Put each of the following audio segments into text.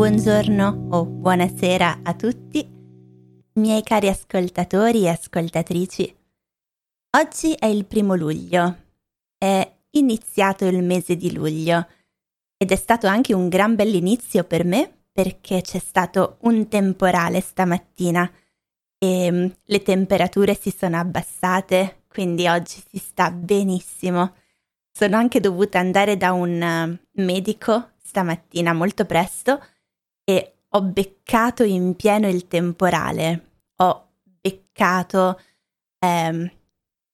buongiorno o buonasera a tutti, miei cari ascoltatori e ascoltatrici. Oggi è il primo luglio, è iniziato il mese di luglio ed è stato anche un gran bell'inizio per me perché c'è stato un temporale stamattina e mm, le temperature si sono abbassate, quindi oggi si sta benissimo. Sono anche dovuta andare da un eh, medico stamattina molto presto e ho beccato in pieno il temporale. Ho beccato ehm,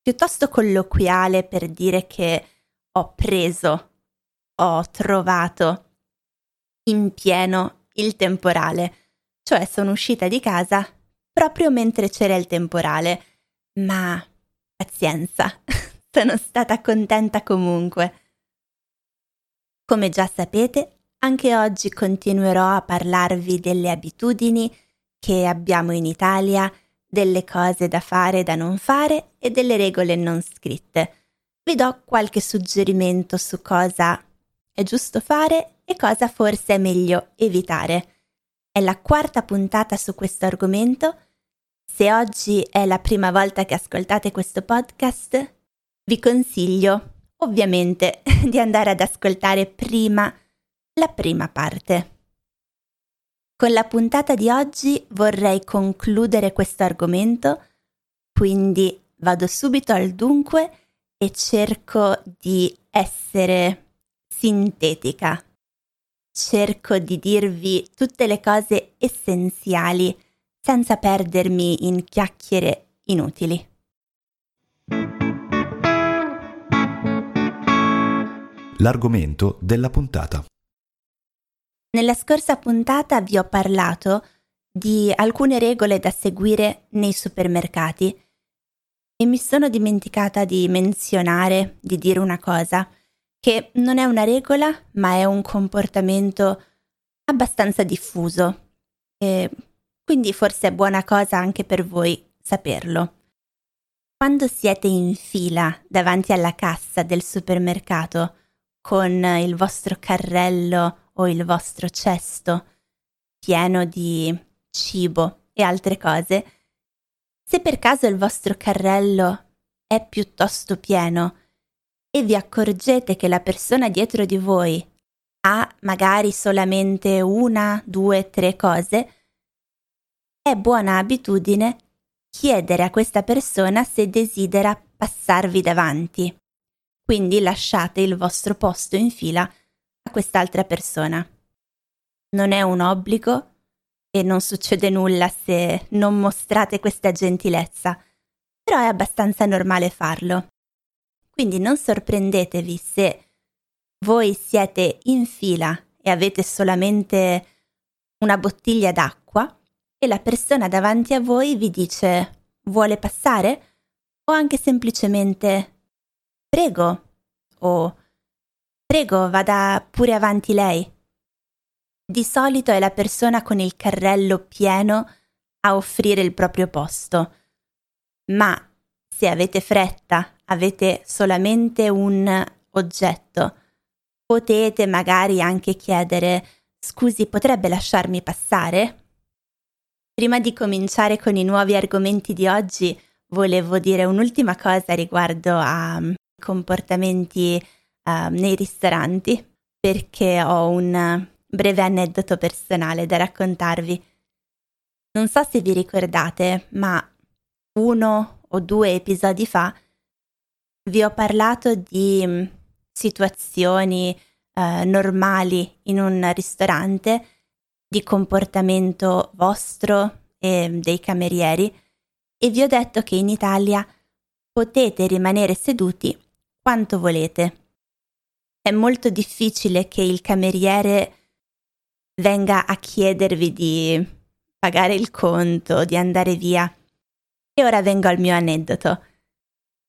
piuttosto colloquiale per dire che ho preso, ho trovato in pieno il temporale. Cioè sono uscita di casa proprio mentre c'era il temporale. Ma pazienza, sono stata contenta comunque. Come già sapete, anche oggi continuerò a parlarvi delle abitudini che abbiamo in Italia, delle cose da fare e da non fare e delle regole non scritte. Vi do qualche suggerimento su cosa è giusto fare e cosa forse è meglio evitare. È la quarta puntata su questo argomento. Se oggi è la prima volta che ascoltate questo podcast, vi consiglio ovviamente di andare ad ascoltare prima la prima parte. Con la puntata di oggi vorrei concludere questo argomento, quindi vado subito al dunque e cerco di essere sintetica. Cerco di dirvi tutte le cose essenziali senza perdermi in chiacchiere inutili. l'argomento della puntata. Nella scorsa puntata vi ho parlato di alcune regole da seguire nei supermercati e mi sono dimenticata di menzionare, di dire una cosa, che non è una regola, ma è un comportamento abbastanza diffuso e quindi forse è buona cosa anche per voi saperlo. Quando siete in fila davanti alla cassa del supermercato, con il vostro carrello o il vostro cesto pieno di cibo e altre cose, se per caso il vostro carrello è piuttosto pieno e vi accorgete che la persona dietro di voi ha magari solamente una, due, tre cose, è buona abitudine chiedere a questa persona se desidera passarvi davanti. Quindi lasciate il vostro posto in fila a quest'altra persona. Non è un obbligo e non succede nulla se non mostrate questa gentilezza, però è abbastanza normale farlo. Quindi non sorprendetevi se voi siete in fila e avete solamente una bottiglia d'acqua e la persona davanti a voi vi dice vuole passare? O anche semplicemente Prego. O Prego, vada pure avanti lei. Di solito è la persona con il carrello pieno a offrire il proprio posto. Ma se avete fretta, avete solamente un oggetto, potete magari anche chiedere Scusi, potrebbe lasciarmi passare? Prima di cominciare con i nuovi argomenti di oggi, volevo dire un'ultima cosa riguardo a comportamenti uh, nei ristoranti perché ho un breve aneddoto personale da raccontarvi. Non so se vi ricordate, ma uno o due episodi fa vi ho parlato di mm, situazioni uh, normali in un ristorante, di comportamento vostro e dei camerieri e vi ho detto che in Italia potete rimanere seduti quanto volete. È molto difficile che il cameriere venga a chiedervi di pagare il conto, di andare via. E ora vengo al mio aneddoto.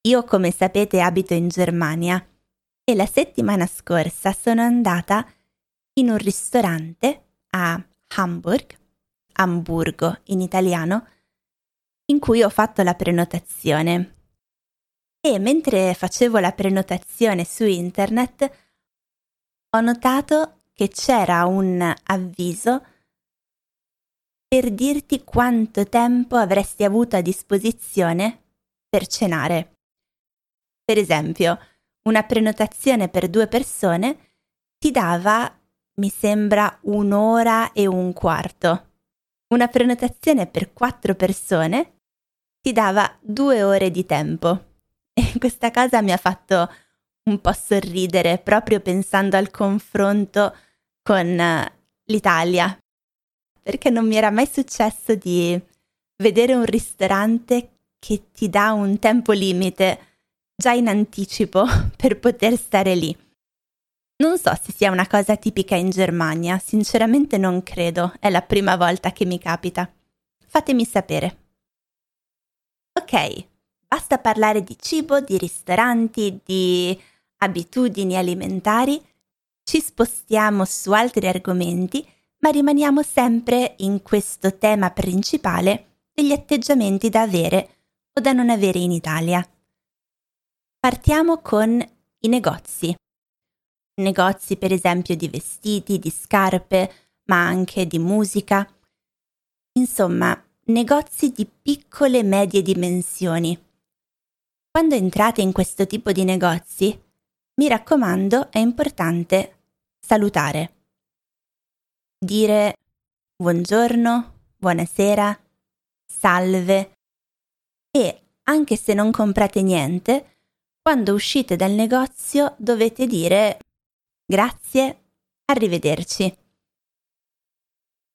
Io, come sapete, abito in Germania e la settimana scorsa sono andata in un ristorante a Hamburg, Hamburgo in italiano, in cui ho fatto la prenotazione e mentre facevo la prenotazione su internet ho notato che c'era un avviso per dirti quanto tempo avresti avuto a disposizione per cenare. Per esempio, una prenotazione per due persone ti dava, mi sembra, un'ora e un quarto. Una prenotazione per quattro persone ti dava due ore di tempo. E questa cosa mi ha fatto un po' sorridere proprio pensando al confronto con eh, l'Italia, perché non mi era mai successo di vedere un ristorante che ti dà un tempo limite già in anticipo per poter stare lì. Non so se sia una cosa tipica in Germania, sinceramente non credo, è la prima volta che mi capita. Fatemi sapere. Ok, basta parlare di cibo, di ristoranti, di abitudini alimentari, ci spostiamo su altri argomenti, ma rimaniamo sempre in questo tema principale degli atteggiamenti da avere o da non avere in Italia. Partiamo con i negozi. Negozi per esempio di vestiti, di scarpe, ma anche di musica. Insomma, negozi di piccole e medie dimensioni. Quando entrate in questo tipo di negozi, mi raccomando, è importante salutare. Dire buongiorno, buonasera, salve e, anche se non comprate niente, quando uscite dal negozio dovete dire grazie, arrivederci.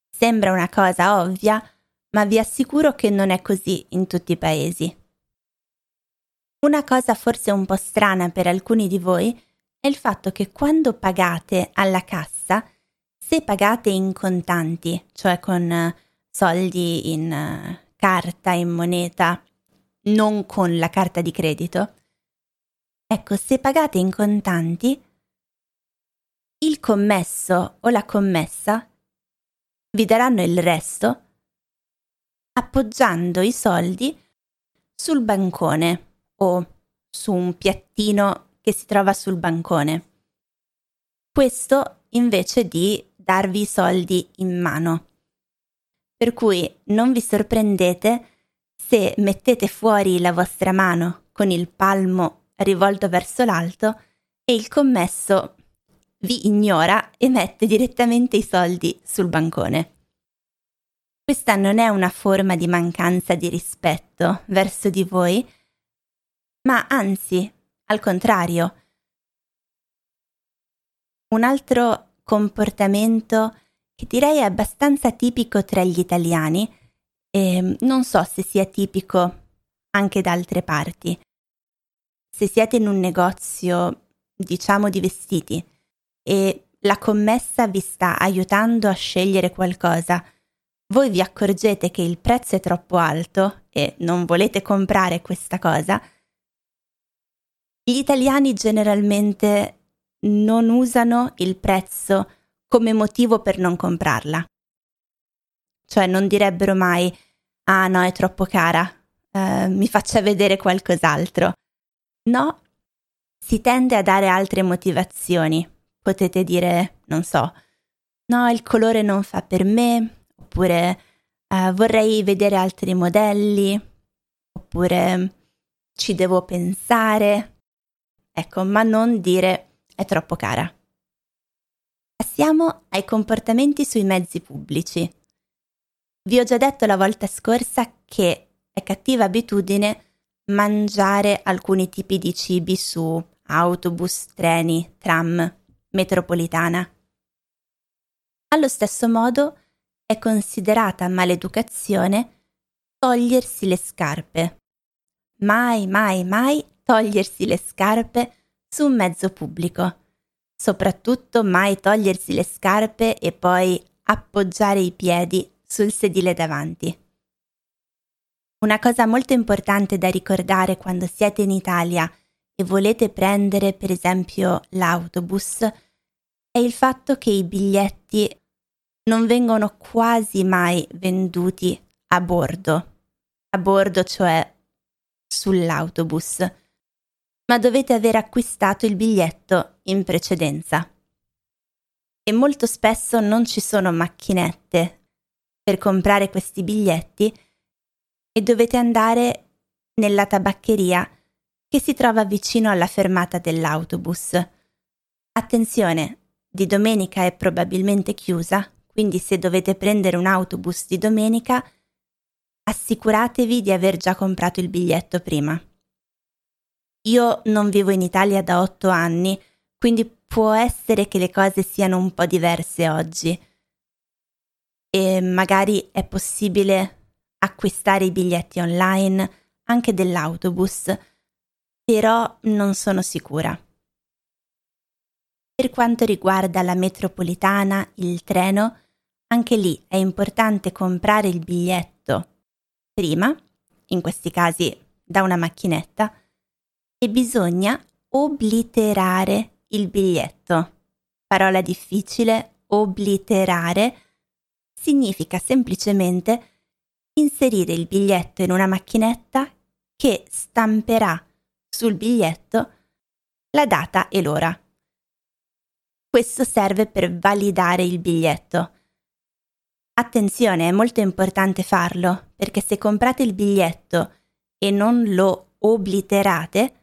Sembra una cosa ovvia, ma vi assicuro che non è così in tutti i paesi. Una cosa forse un po' strana per alcuni di voi è il fatto che quando pagate alla cassa, se pagate in contanti, cioè con eh, soldi in eh, carta, in moneta, non con la carta di credito, ecco, se pagate in contanti, il commesso o la commessa vi daranno il resto appoggiando i soldi sul bancone o su un piattino che si trova sul bancone. Questo invece di darvi i soldi in mano. Per cui non vi sorprendete se mettete fuori la vostra mano con il palmo rivolto verso l'alto e il commesso vi ignora e mette direttamente i soldi sul bancone. Questa non è una forma di mancanza di rispetto verso di voi, ma anzi, al contrario. Un altro comportamento che direi è abbastanza tipico tra gli italiani, e non so se sia tipico anche da altre parti. Se siete in un negozio, diciamo di vestiti, e la commessa vi sta aiutando a scegliere qualcosa, voi vi accorgete che il prezzo è troppo alto e non volete comprare questa cosa, gli italiani generalmente non usano il prezzo come motivo per non comprarla. Cioè non direbbero mai ah no è troppo cara, eh, mi faccia vedere qualcos'altro. No, si tende a dare altre motivazioni. Potete dire, non so, no, il colore non fa per me, oppure eh, vorrei vedere altri modelli, oppure ci devo pensare, Ecco, ma non dire è troppo cara. Passiamo ai comportamenti sui mezzi pubblici. Vi ho già detto la volta scorsa che è cattiva abitudine mangiare alcuni tipi di cibi su autobus, treni, tram, metropolitana. Allo stesso modo è considerata maleducazione togliersi le scarpe. Mai, mai, mai togliersi le scarpe su un mezzo pubblico. Soprattutto mai togliersi le scarpe e poi appoggiare i piedi sul sedile davanti. Una cosa molto importante da ricordare quando siete in Italia e volete prendere per esempio l'autobus è il fatto che i biglietti non vengono quasi mai venduti a bordo, a bordo cioè sull'autobus ma dovete aver acquistato il biglietto in precedenza. e molto spesso non ci sono macchinette per comprare questi biglietti e dovete andare nella tabaccheria che si trova vicino alla fermata dell'autobus. Attenzione, di domenica è probabilmente chiusa, quindi se dovete prendere un autobus di domenica, assicuratevi di aver già comprato il biglietto prima. Io non vivo in Italia da otto anni, quindi può essere che le cose siano un po' diverse oggi. E magari è possibile acquistare i biglietti online anche dell'autobus, però non sono sicura. Per quanto riguarda la metropolitana, il treno, anche lì è importante comprare il biglietto prima, in questi casi da una macchinetta, e bisogna obliterare il biglietto. Parola difficile, obliterare significa semplicemente inserire il biglietto in una macchinetta che stamperà sul biglietto la data e l'ora. Questo serve per validare il biglietto. Attenzione, è molto importante farlo, perché se comprate il biglietto e non lo obliterate,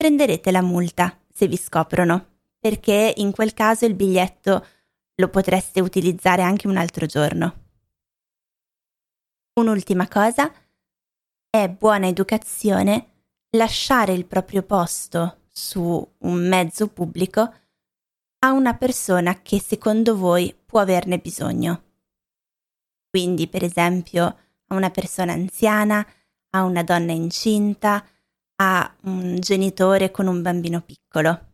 prenderete la multa se vi scoprono, perché in quel caso il biglietto lo potreste utilizzare anche un altro giorno. Un'ultima cosa, è buona educazione lasciare il proprio posto su un mezzo pubblico a una persona che secondo voi può averne bisogno. Quindi, per esempio, a una persona anziana, a una donna incinta, a un genitore con un bambino piccolo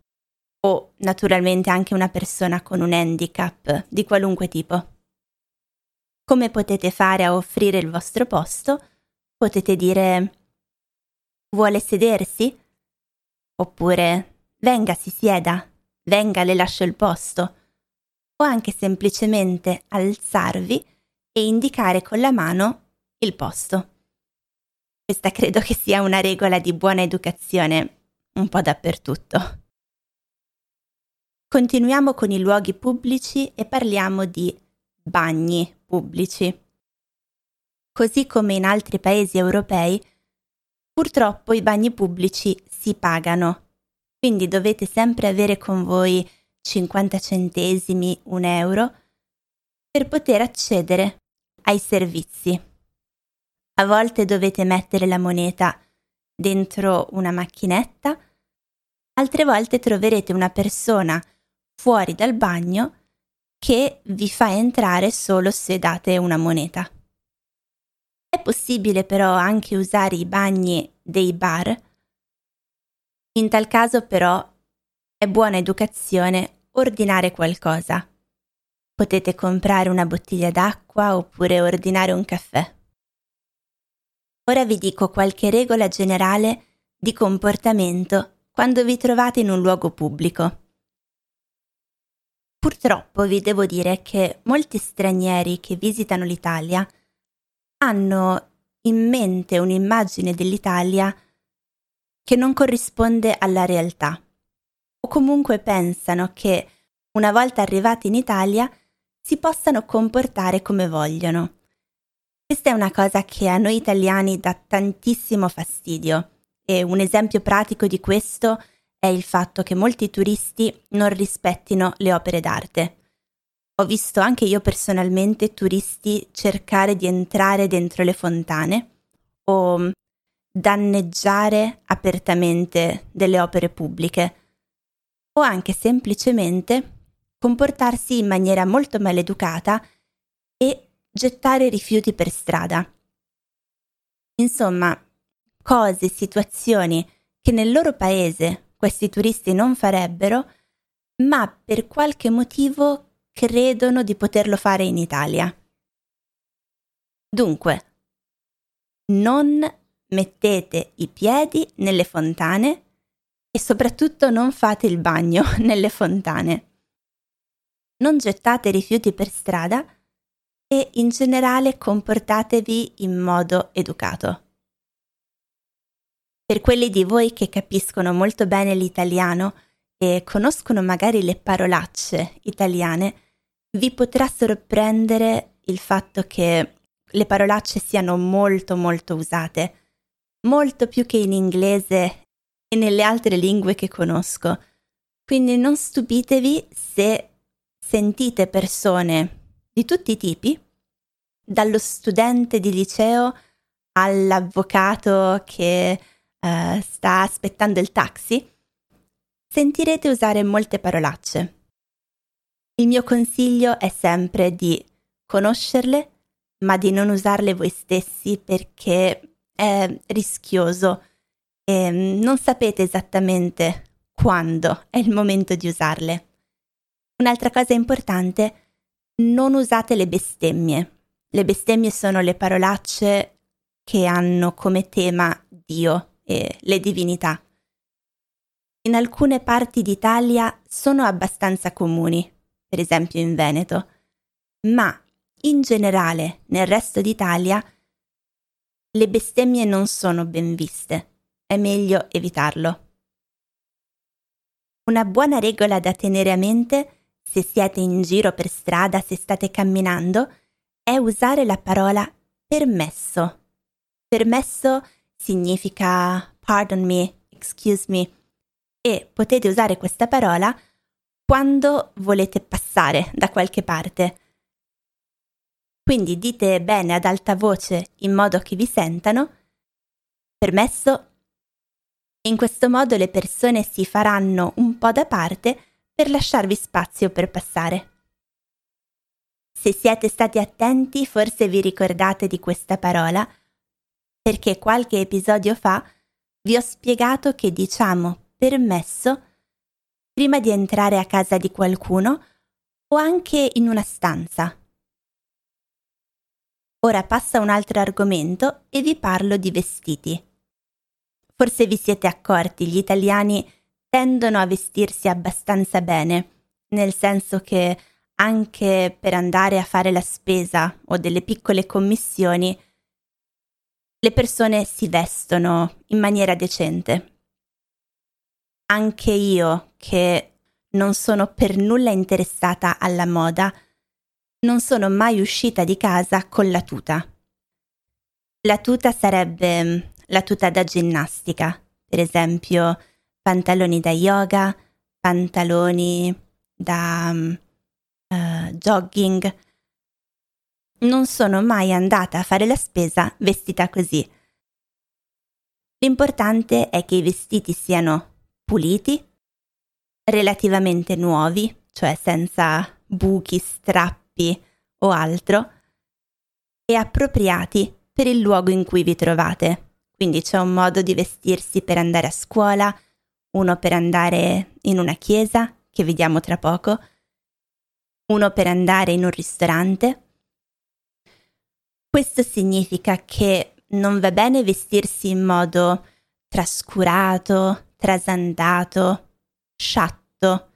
o naturalmente anche una persona con un handicap di qualunque tipo. Come potete fare a offrire il vostro posto? Potete dire vuole sedersi? Oppure venga, si sieda venga le lascio il posto, o anche semplicemente alzarvi e indicare con la mano il posto. Questa credo che sia una regola di buona educazione un po' dappertutto. Continuiamo con i luoghi pubblici e parliamo di bagni pubblici. Così come in altri paesi europei, purtroppo i bagni pubblici si pagano quindi dovete sempre avere con voi 50 centesimi, un euro, per poter accedere ai servizi. A volte dovete mettere la moneta dentro una macchinetta, altre volte troverete una persona fuori dal bagno che vi fa entrare solo se date una moneta. È possibile però anche usare i bagni dei bar in tal caso però è buona educazione ordinare qualcosa. Potete comprare una bottiglia d'acqua oppure ordinare un caffè. Ora vi dico qualche regola generale di comportamento quando vi trovate in un luogo pubblico. Purtroppo vi devo dire che molti stranieri che visitano l'Italia hanno in mente un'immagine dell'Italia che non corrisponde alla realtà. O comunque pensano che, una volta arrivati in Italia, si possano comportare come vogliono. Questa è una cosa che a noi italiani dà tantissimo fastidio e un esempio pratico di questo è il fatto che molti turisti non rispettino le opere d'arte. Ho visto anche io personalmente turisti cercare di entrare dentro le fontane o danneggiare apertamente delle opere pubbliche o anche semplicemente comportarsi in maniera molto maleducata e gettare rifiuti per strada. Insomma, cose, situazioni che nel loro paese questi turisti non farebbero, ma per qualche motivo credono di poterlo fare in Italia. Dunque, non mettete i piedi nelle fontane e soprattutto non fate il bagno nelle fontane. Non gettate rifiuti per strada e in generale comportatevi in modo educato. Per quelli di voi che capiscono molto bene l'italiano e conoscono magari le parolacce italiane, vi potrà sorprendere il fatto che le parolacce siano molto molto usate, molto più che in inglese e nelle altre lingue che conosco. Quindi non stupitevi se sentite persone di tutti i tipi, dallo studente di liceo all'avvocato che uh, sta aspettando il taxi, sentirete usare molte parolacce. Il mio consiglio è sempre di conoscerle, ma di non usarle voi stessi perché è rischioso e non sapete esattamente quando è il momento di usarle. Un'altra cosa importante, non usate le bestemmie. Le bestemmie sono le parolacce che hanno come tema Dio e le divinità. In alcune parti d'Italia sono abbastanza comuni, per esempio in Veneto, ma in generale nel resto d'Italia le bestemmie non sono ben viste. È meglio evitarlo. Una buona regola da tenere a mente se siete in giro per strada, se state camminando, è usare la parola permesso. Permesso significa pardon me, excuse me, e potete usare questa parola quando volete passare da qualche parte. Quindi dite bene ad alta voce in modo che vi sentano, permesso. In questo modo le persone si faranno un po' da parte per lasciarvi spazio per passare. Se siete stati attenti, forse vi ricordate di questa parola, perché qualche episodio fa vi ho spiegato che diciamo permesso prima di entrare a casa di qualcuno o anche in una stanza. Ora passa un altro argomento e vi parlo di vestiti. Forse vi siete accorti, gli italiani tendono a vestirsi abbastanza bene, nel senso che anche per andare a fare la spesa o delle piccole commissioni, le persone si vestono in maniera decente anche io, che non sono per nulla interessata alla moda, non sono mai uscita di casa con la tuta. La tuta sarebbe mm, la tuta da ginnastica, per esempio pantaloni da yoga, pantaloni da uh, jogging. Non sono mai andata a fare la spesa vestita così. L'importante è che i vestiti siano puliti, relativamente nuovi, cioè senza buchi, strappi o altro, e appropriati per il luogo in cui vi trovate. Quindi c'è un modo di vestirsi per andare a scuola, uno per andare in una chiesa, che vediamo tra poco, uno per andare in un ristorante. Questo significa che non va bene vestirsi in modo trascurato, trasandato, sciatto.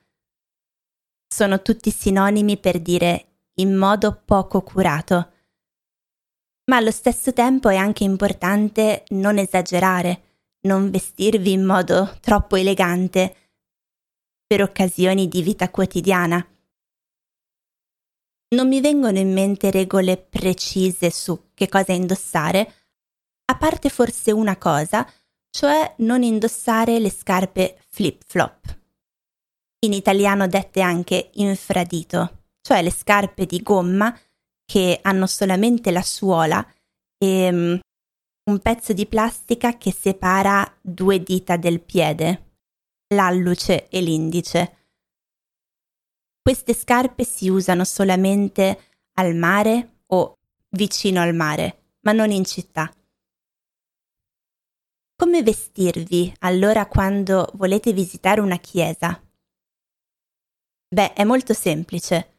Sono tutti sinonimi per dire in modo poco curato. Ma allo stesso tempo è anche importante non esagerare, non vestirvi in modo troppo elegante per occasioni di vita quotidiana. Non mi vengono in mente regole precise su che cosa indossare, a parte forse una cosa, cioè non indossare le scarpe flip-flop, in italiano dette anche infradito, cioè le scarpe di gomma che hanno solamente la suola e um, un pezzo di plastica che separa due dita del piede, l'alluce e l'indice. Queste scarpe si usano solamente al mare o vicino al mare, ma non in città. Come vestirvi allora quando volete visitare una chiesa? Beh, è molto semplice.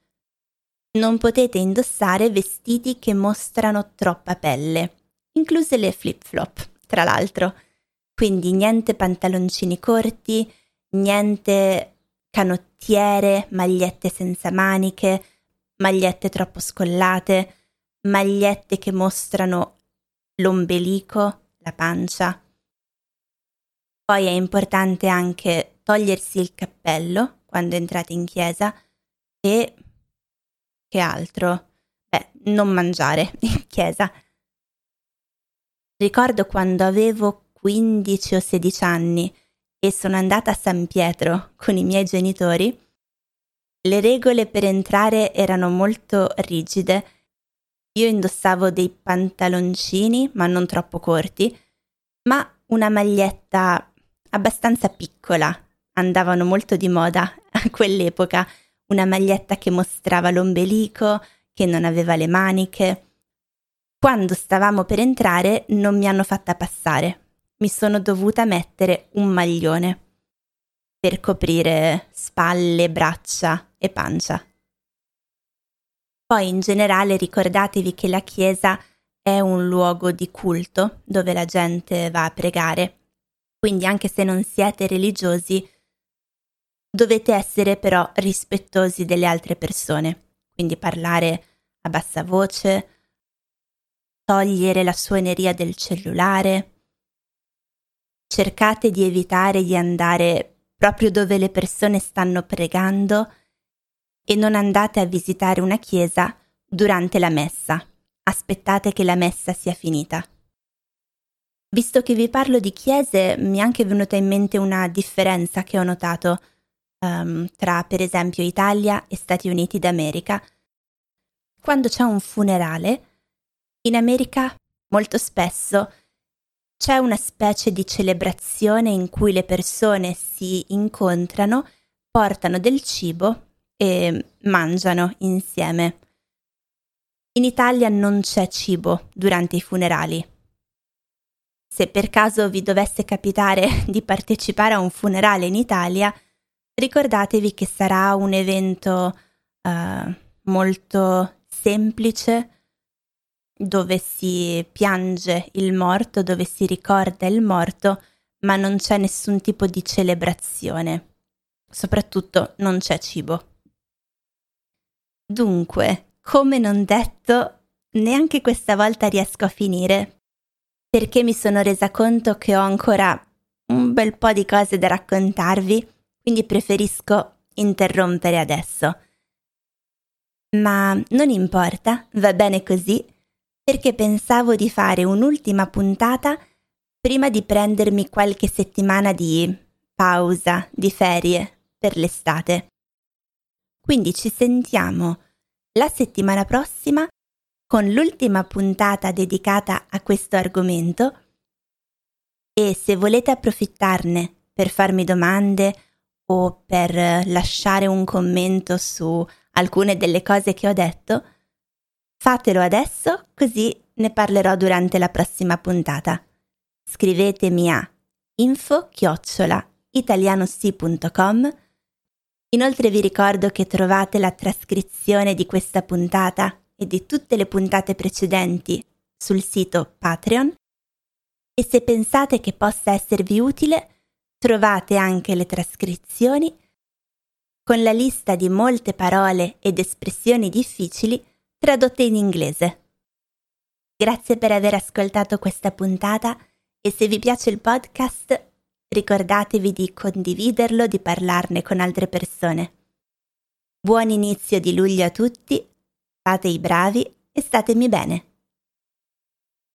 Non potete indossare vestiti che mostrano troppa pelle, incluse le flip-flop, tra l'altro. Quindi niente pantaloncini corti, niente canottiere, magliette senza maniche, magliette troppo scollate, magliette che mostrano l'ombelico, la pancia. Poi è importante anche togliersi il cappello quando entrate in chiesa e che altro? Beh, non mangiare in chiesa. Ricordo quando avevo 15 o 16 anni e sono andata a San Pietro con i miei genitori, le regole per entrare erano molto rigide. Io indossavo dei pantaloncini, ma non troppo corti, ma una maglietta abbastanza piccola. Andavano molto di moda a quell'epoca, una maglietta che mostrava l'ombelico, che non aveva le maniche. Quando stavamo per entrare non mi hanno fatta passare. Mi sono dovuta mettere un maglione per coprire spalle, braccia e pancia. Poi in generale ricordatevi che la chiesa è un luogo di culto dove la gente va a pregare, quindi anche se non siete religiosi dovete essere però rispettosi delle altre persone, quindi parlare a bassa voce, togliere la suoneria del cellulare, cercate di evitare di andare proprio dove le persone stanno pregando e non andate a visitare una chiesa durante la messa. Aspettate che la messa sia finita. Visto che vi parlo di chiese, mi è anche venuta in mente una differenza che ho notato um, tra, per esempio, Italia e Stati Uniti d'America. Quando c'è un funerale, in America molto spesso c'è una specie di celebrazione in cui le persone si incontrano, portano del cibo e mangiano insieme. In Italia non c'è cibo durante i funerali. Se per caso vi dovesse capitare di partecipare a un funerale in Italia, ricordatevi che sarà un evento uh, molto semplice, dove si piange il morto, dove si ricorda il morto, ma non c'è nessun tipo di celebrazione. Soprattutto non c'è cibo. Dunque, come non detto, neanche questa volta riesco a finire, perché mi sono resa conto che ho ancora un bel po' di cose da raccontarvi, quindi preferisco interrompere adesso. Ma non importa, va bene così perché pensavo di fare un'ultima puntata prima di prendermi qualche settimana di pausa, di ferie per l'estate. Quindi ci sentiamo la settimana prossima con l'ultima puntata dedicata a questo argomento e se volete approfittarne per farmi domande o per lasciare un commento su alcune delle cose che ho detto, Fatelo adesso così ne parlerò durante la prossima puntata. Scrivetemi a info chiocciola italianosi.com Inoltre vi ricordo che trovate la trascrizione di questa puntata e di tutte le puntate precedenti sul sito Patreon e se pensate che possa esservi utile trovate anche le trascrizioni con la lista di molte parole ed espressioni difficili tradotte in inglese. Grazie per aver ascoltato questa puntata e se vi piace il podcast ricordatevi di condividerlo, di parlarne con altre persone. Buon inizio di luglio a tutti, fate i bravi e statemi bene.